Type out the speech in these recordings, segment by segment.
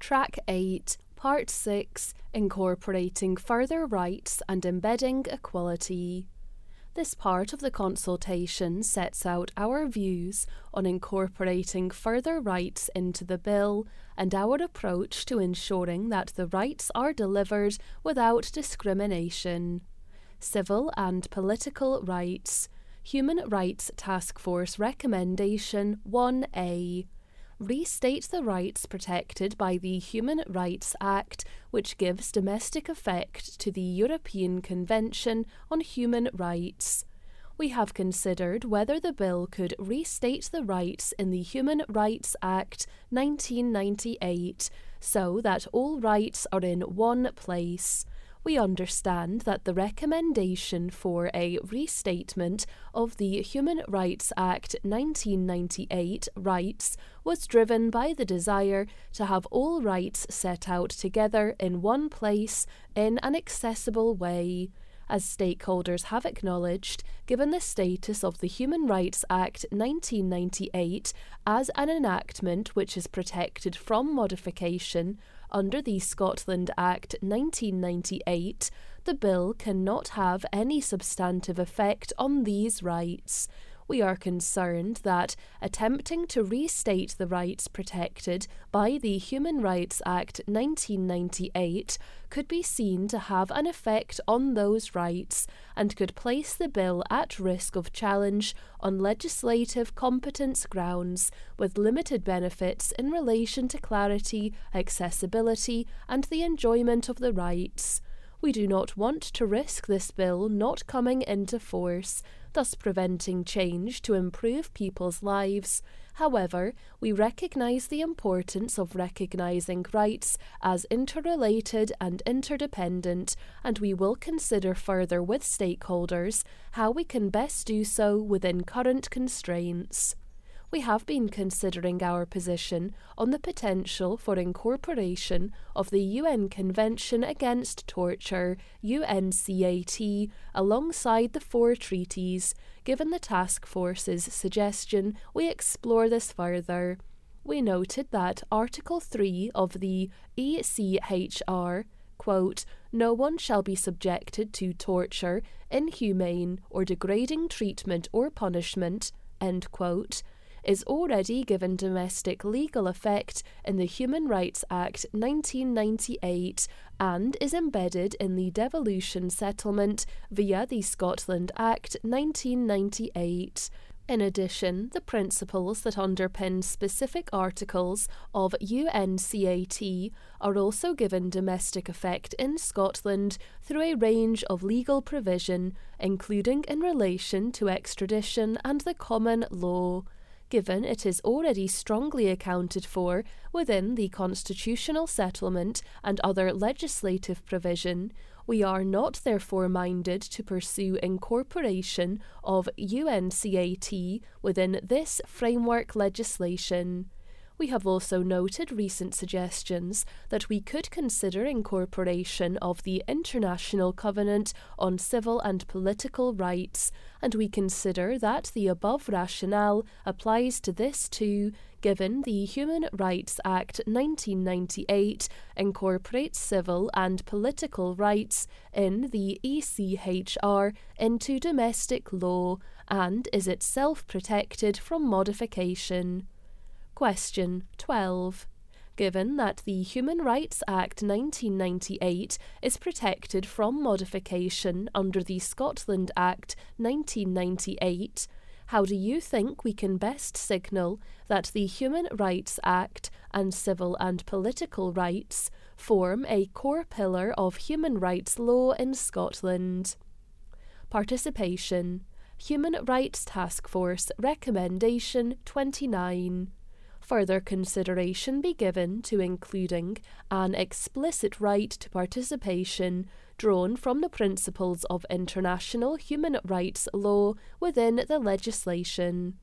Track 8, Part 6 Incorporating Further Rights and Embedding Equality. This part of the consultation sets out our views on incorporating further rights into the bill and our approach to ensuring that the rights are delivered without discrimination. Civil and Political Rights Human Rights Task Force Recommendation 1A restate the rights protected by the Human Rights Act, which gives domestic effect to the European Convention on Human Rights. We have considered whether the bill could restate the rights in the Human Rights Act 1998 so that all rights are in one place we understand that the recommendation for a restatement of the Human Rights Act 1998 rights was driven by the desire to have all rights set out together in one place in an accessible way. As stakeholders have acknowledged, given the status of the Human Rights Act 1998 as an enactment which is protected from modification, under the Scotland Act 1998, the bill cannot have any substantive effect on these rights. We are concerned that attempting to restate the rights protected by the Human Rights Act 1998 could be seen to have an effect on those rights and could place the bill at risk of challenge on legislative competence grounds with limited benefits in relation to clarity, accessibility, and the enjoyment of the rights. We do not want to risk this bill not coming into force, thus preventing change to improve people's lives. However, we recognise the importance of recognising rights as interrelated and interdependent, and we will consider further with stakeholders how we can best do so within current constraints we have been considering our position on the potential for incorporation of the UN Convention Against Torture, UNCAT, alongside the four treaties. Given the task force's suggestion, we explore this further. We noted that Article 3 of the ECHR quote, No one shall be subjected to torture, inhumane, or degrading treatment or punishment, end quote, is already given domestic legal effect in the Human Rights Act 1998 and is embedded in the devolution settlement via the Scotland Act 1998. In addition, the principles that underpin specific articles of UNCAT are also given domestic effect in Scotland through a range of legal provision, including in relation to extradition and the common law given it is already strongly accounted for within the constitutional settlement and other legislative provision, we are not therefore minded to pursue incorporation of UNCAT within this framework legislation. We have also noted recent suggestions that we could consider incorporation of the International Covenant on Civil and Political Rights, and we consider that the above rationale applies to this too, given the Human Rights Act 1998 incorporates civil and political rights in the ECHR into domestic law and is itself protected from modification. Question 12. Given that the Human Rights Act 1998 is protected from modification under the Scotland Act 1998, how do you think we can best signal that the Human Rights Act and civil and political rights form a core pillar of human rights law in Scotland? Participation Human Rights Task Force Recommendation 29 further consideration be given to including an explicit right to participation drawn from the principles of international human rights law within the legislation.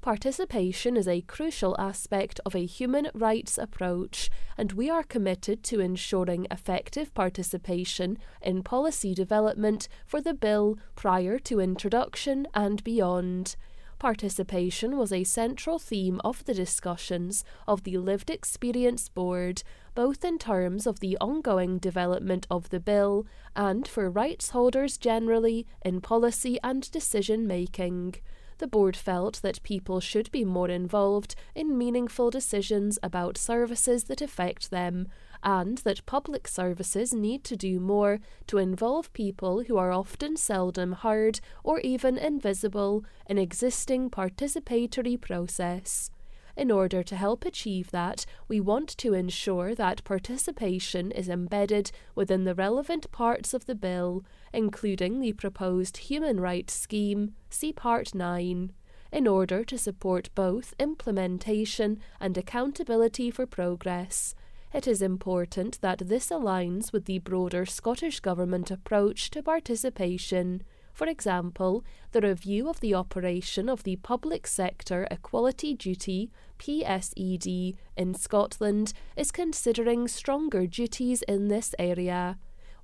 Participation is a crucial aspect of a human rights approach, and we are committed to ensuring effective participation in policy development for the bill prior to introduction and beyond Participation was a central theme of the discussions of the Lived Experience Board, both in terms of the ongoing development of the bill and for rights holders generally in policy and decision making. The board felt that people should be more involved in meaningful decisions about services that affect them, and that public services need to do more to involve people who are often seldom heard or even invisible in existing participatory process. In order to help achieve that, we want to ensure that participation is embedded within the relevant parts of the bill, including the proposed human rights scheme, see Part 9 in order to support both implementation and accountability for progress. It is important that this aligns with the broader Scottish Government approach to participation. For example, the review of the operation of the Public Sector Equality Duty PSED in Scotland is considering stronger duties in this area.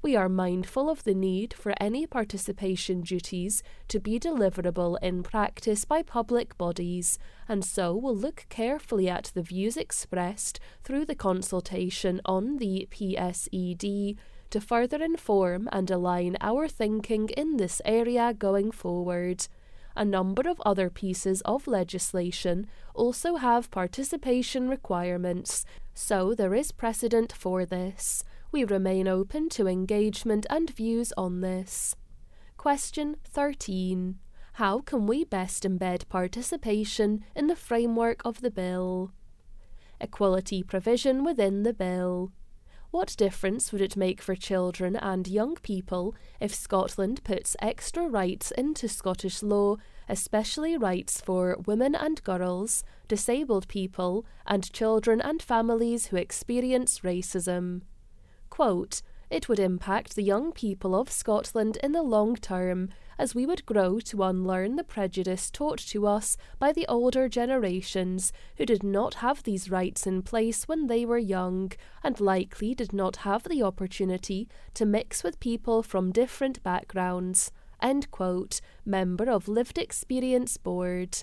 We are mindful of the need for any participation duties to be deliverable in practice by public bodies, and so will look carefully at the views expressed through the consultation on the PSED to further inform and align our thinking in this area going forward. A number of other pieces of legislation also have participation requirements, so there is precedent for this. We remain open to engagement and views on this. Question 13. How can we best embed participation in the framework of the bill? Equality provision within the bill. What difference would it make for children and young people if Scotland puts extra rights into Scottish law, especially rights for women and girls, disabled people, and children and families who experience racism? Quote, it would impact the young people of Scotland in the long term, as we would grow to unlearn the prejudice taught to us by the older generations who did not have these rights in place when they were young and likely did not have the opportunity to mix with people from different backgrounds. End quote, member of Lived Experience Board.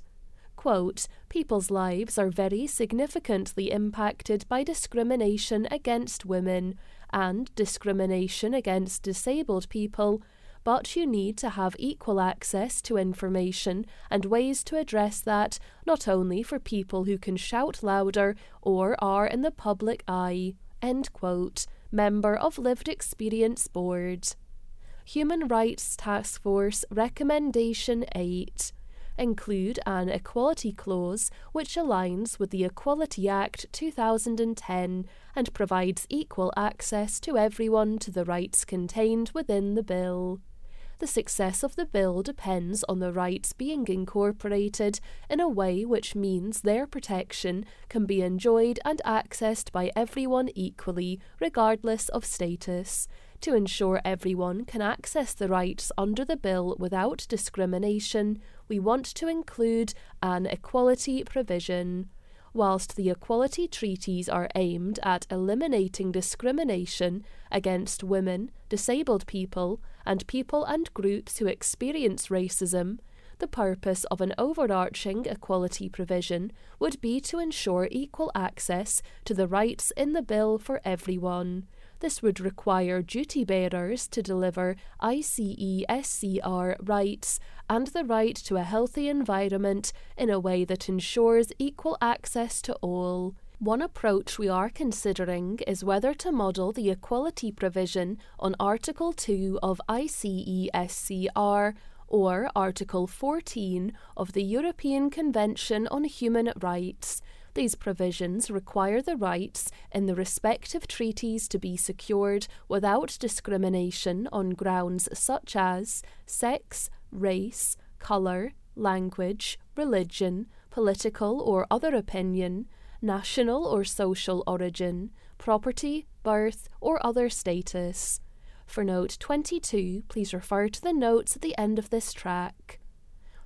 Quote, People's lives are very significantly impacted by discrimination against women and discrimination against disabled people but you need to have equal access to information and ways to address that, not only for people who can shout louder or are in the public eye. End quote. Member of Lived Experience Board. Human Rights Task Force Recommendation 8 include an equality clause which aligns with the Equality Act 2010 and provides equal access to everyone to the rights contained within the bill the success of the bill depends on the rights being incorporated in a way which means their protection can be enjoyed and accessed by everyone equally, regardless of status. To ensure everyone can access the rights under the bill without discrimination, we want to include an equality provision. Whilst the equality treaties are aimed at eliminating discrimination against women, disabled people, and people and groups who experience racism, the purpose of an overarching equality provision would be to ensure equal access to the rights in the bill for everyone. This would require duty bearers to deliver ICESCR rights and the right to a healthy environment in a way that ensures equal access to all. One approach we are considering is whether to model the equality provision on Article 2 of ICESCR or Article 14 of the European Convention on Human Rights. These provisions require the rights in the respective treaties to be secured without discrimination on grounds such as sex, race, colour, language, religion, political or other opinion, national or social origin, property, birth, or other status. For note 22, please refer to the notes at the end of this track.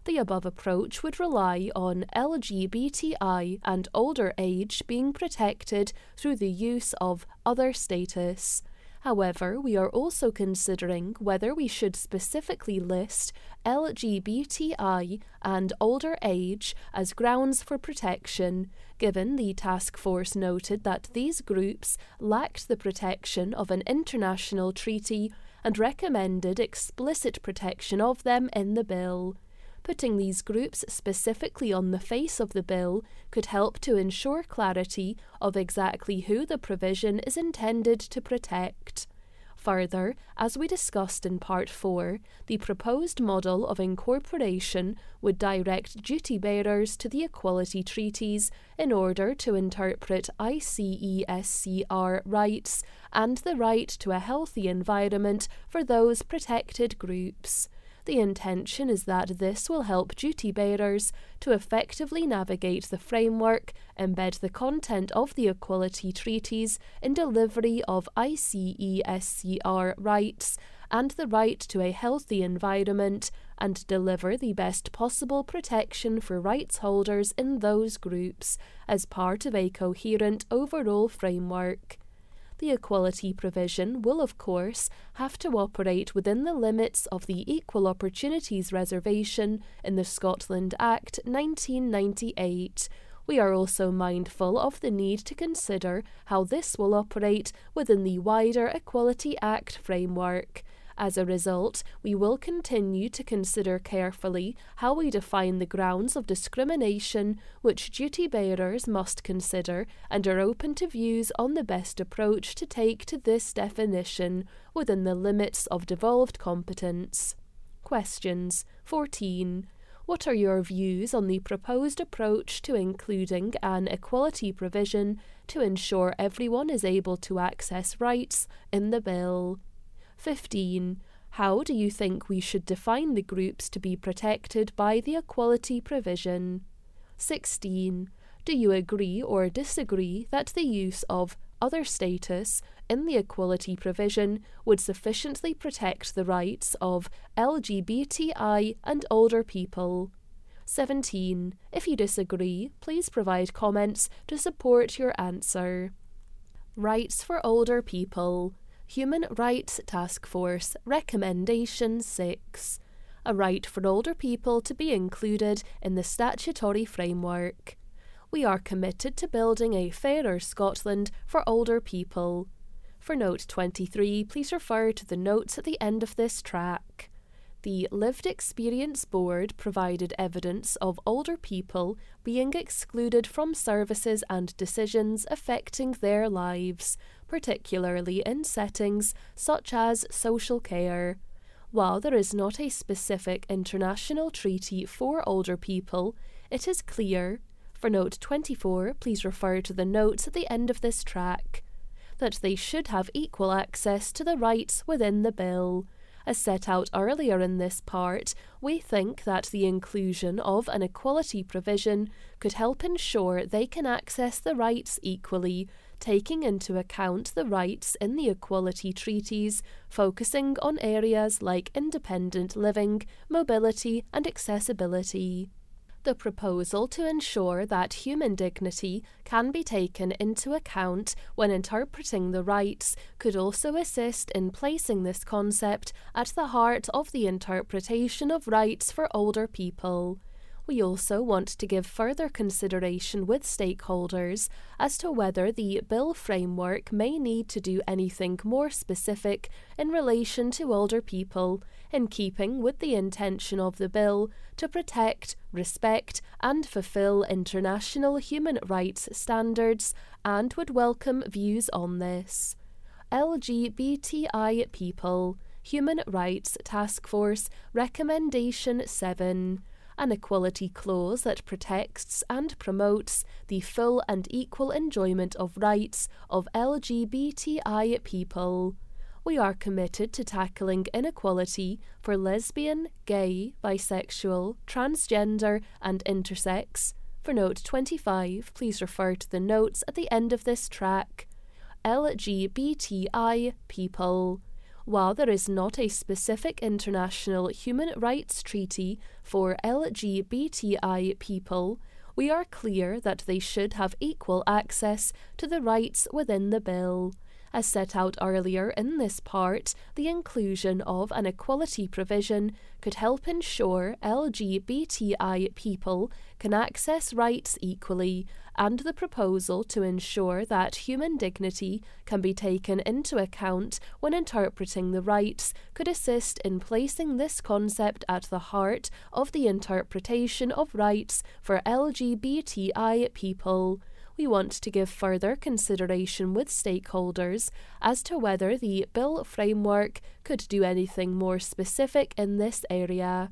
The above approach would rely on LGBTI and older age being protected through the use of other status. However, we are also considering whether we should specifically list LGBTI and older age as grounds for protection, given the task force noted that these groups lacked the protection of an international treaty and recommended explicit protection of them in the bill. Putting these groups specifically on the face of the bill could help to ensure clarity of exactly who the provision is intended to protect. Further, as we discussed in Part 4, the proposed model of incorporation would direct duty bearers to the equality treaties in order to interpret ICESCR rights and the right to a healthy environment for those protected groups. The intention is that this will help duty bearers to effectively navigate the framework, embed the content of the equality treaties in delivery of ICESCR rights and the right to a healthy environment, and deliver the best possible protection for rights holders in those groups as part of a coherent overall framework the equality provision will, of course, have to operate within the limits of the Equal Opportunities Reservation in the Scotland Act 1998. We are also mindful of the need to consider how this will operate within the wider Equality Act framework. As a result, we will continue to consider carefully how we define the grounds of discrimination which duty bearers must consider and are open to views on the best approach to take to this definition within the limits of devolved competence. Questions 14. What are your views on the proposed approach to including an equality provision to ensure everyone is able to access rights in the bill? 15. How do you think we should define the groups to be protected by the equality provision? 16. Do you agree or disagree that the use of other status in the equality provision would sufficiently protect the rights of LGBTI and older people? 17. If you disagree, please provide comments to support your answer. Rights for older people. Human Rights Task Force Recommendation 6 A right for older people to be included in the statutory framework. We are committed to building a fairer Scotland for older people. For Note 23, please refer to the notes at the end of this track. The Lived Experience Board provided evidence of older people being excluded from services and decisions affecting their lives, particularly in settings such as social care. While there is not a specific international treaty for older people, it is clear, for note 24, please refer to the notes at the end of this track, that they should have equal access to the rights within the bill. As set out earlier in this part, we think that the inclusion of an equality provision could help ensure they can access the rights equally, taking into account the rights in the equality treaties, focusing on areas like independent living, mobility, and accessibility the proposal to ensure that human dignity can be taken into account when interpreting the rights could also assist in placing this concept at the heart of the interpretation of rights for older people. We also want to give further consideration with stakeholders as to whether the bill framework may need to do anything more specific in relation to older people, in keeping with the intention of the bill to protect, respect, and fulfil international human rights standards, and would welcome views on this. LGBTI People Human Rights Task Force Recommendation 7 an equality clause that protects and promotes the full and equal enjoyment of rights of LGBTI people. We are committed to tackling inequality for lesbian, gay, bisexual, transgender, and intersex. For note 25, please refer to the notes at the end of this track. LGBTI people. While there is not a specific international human rights treaty for LGBTI people, we are clear that they should have equal access to the rights within the bill. As set out earlier in this part, the inclusion of an equality provision could help ensure LGBTI people can access rights equally, and the proposal to ensure that human dignity can be taken into account when interpreting the rights could assist in placing this concept at the heart of the interpretation of rights for LGBTI people we want to give further consideration with stakeholders as to whether the bill framework could do anything more specific in this area.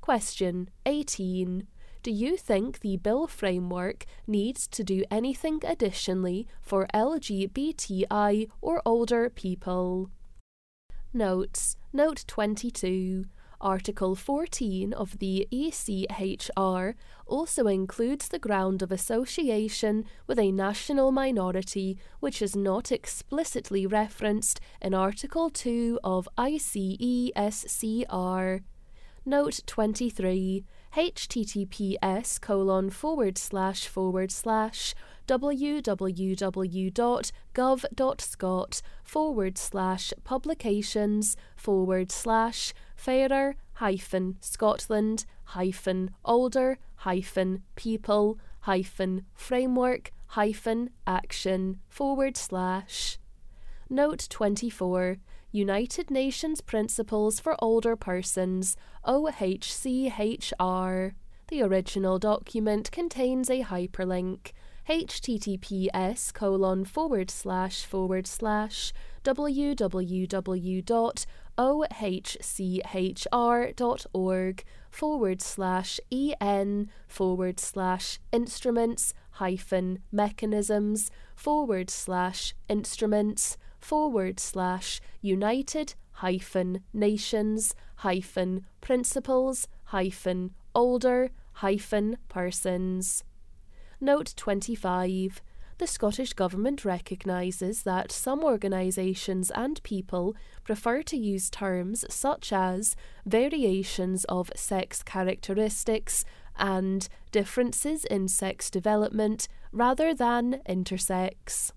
Question 18. Do you think the bill framework needs to do anything additionally for LGBTI or older people? Notes Note 22 Article 14 of the ECHR also includes the ground of association with a national minority which is not explicitly referenced in Article 2 of ICESCR. Note 23 https colon forward slash forward slash www.gov.scot forward slash publications forward slash fairer hyphen Scotland hyphen older hyphen people hyphen framework hyphen action forward slash. Note 24 United Nations Principles for Older Persons, OHCHR. The original document contains a hyperlink https colon forward slash forward slash www.ohchr.org forward slash en forward slash instruments hyphen mechanisms forward slash instruments forward slash united hyphen nations hyphen principles hyphen older hyphen persons. Note 25 the Scottish Government recognises that some organisations and people prefer to use terms such as variations of sex characteristics and differences in sex development rather than intersex.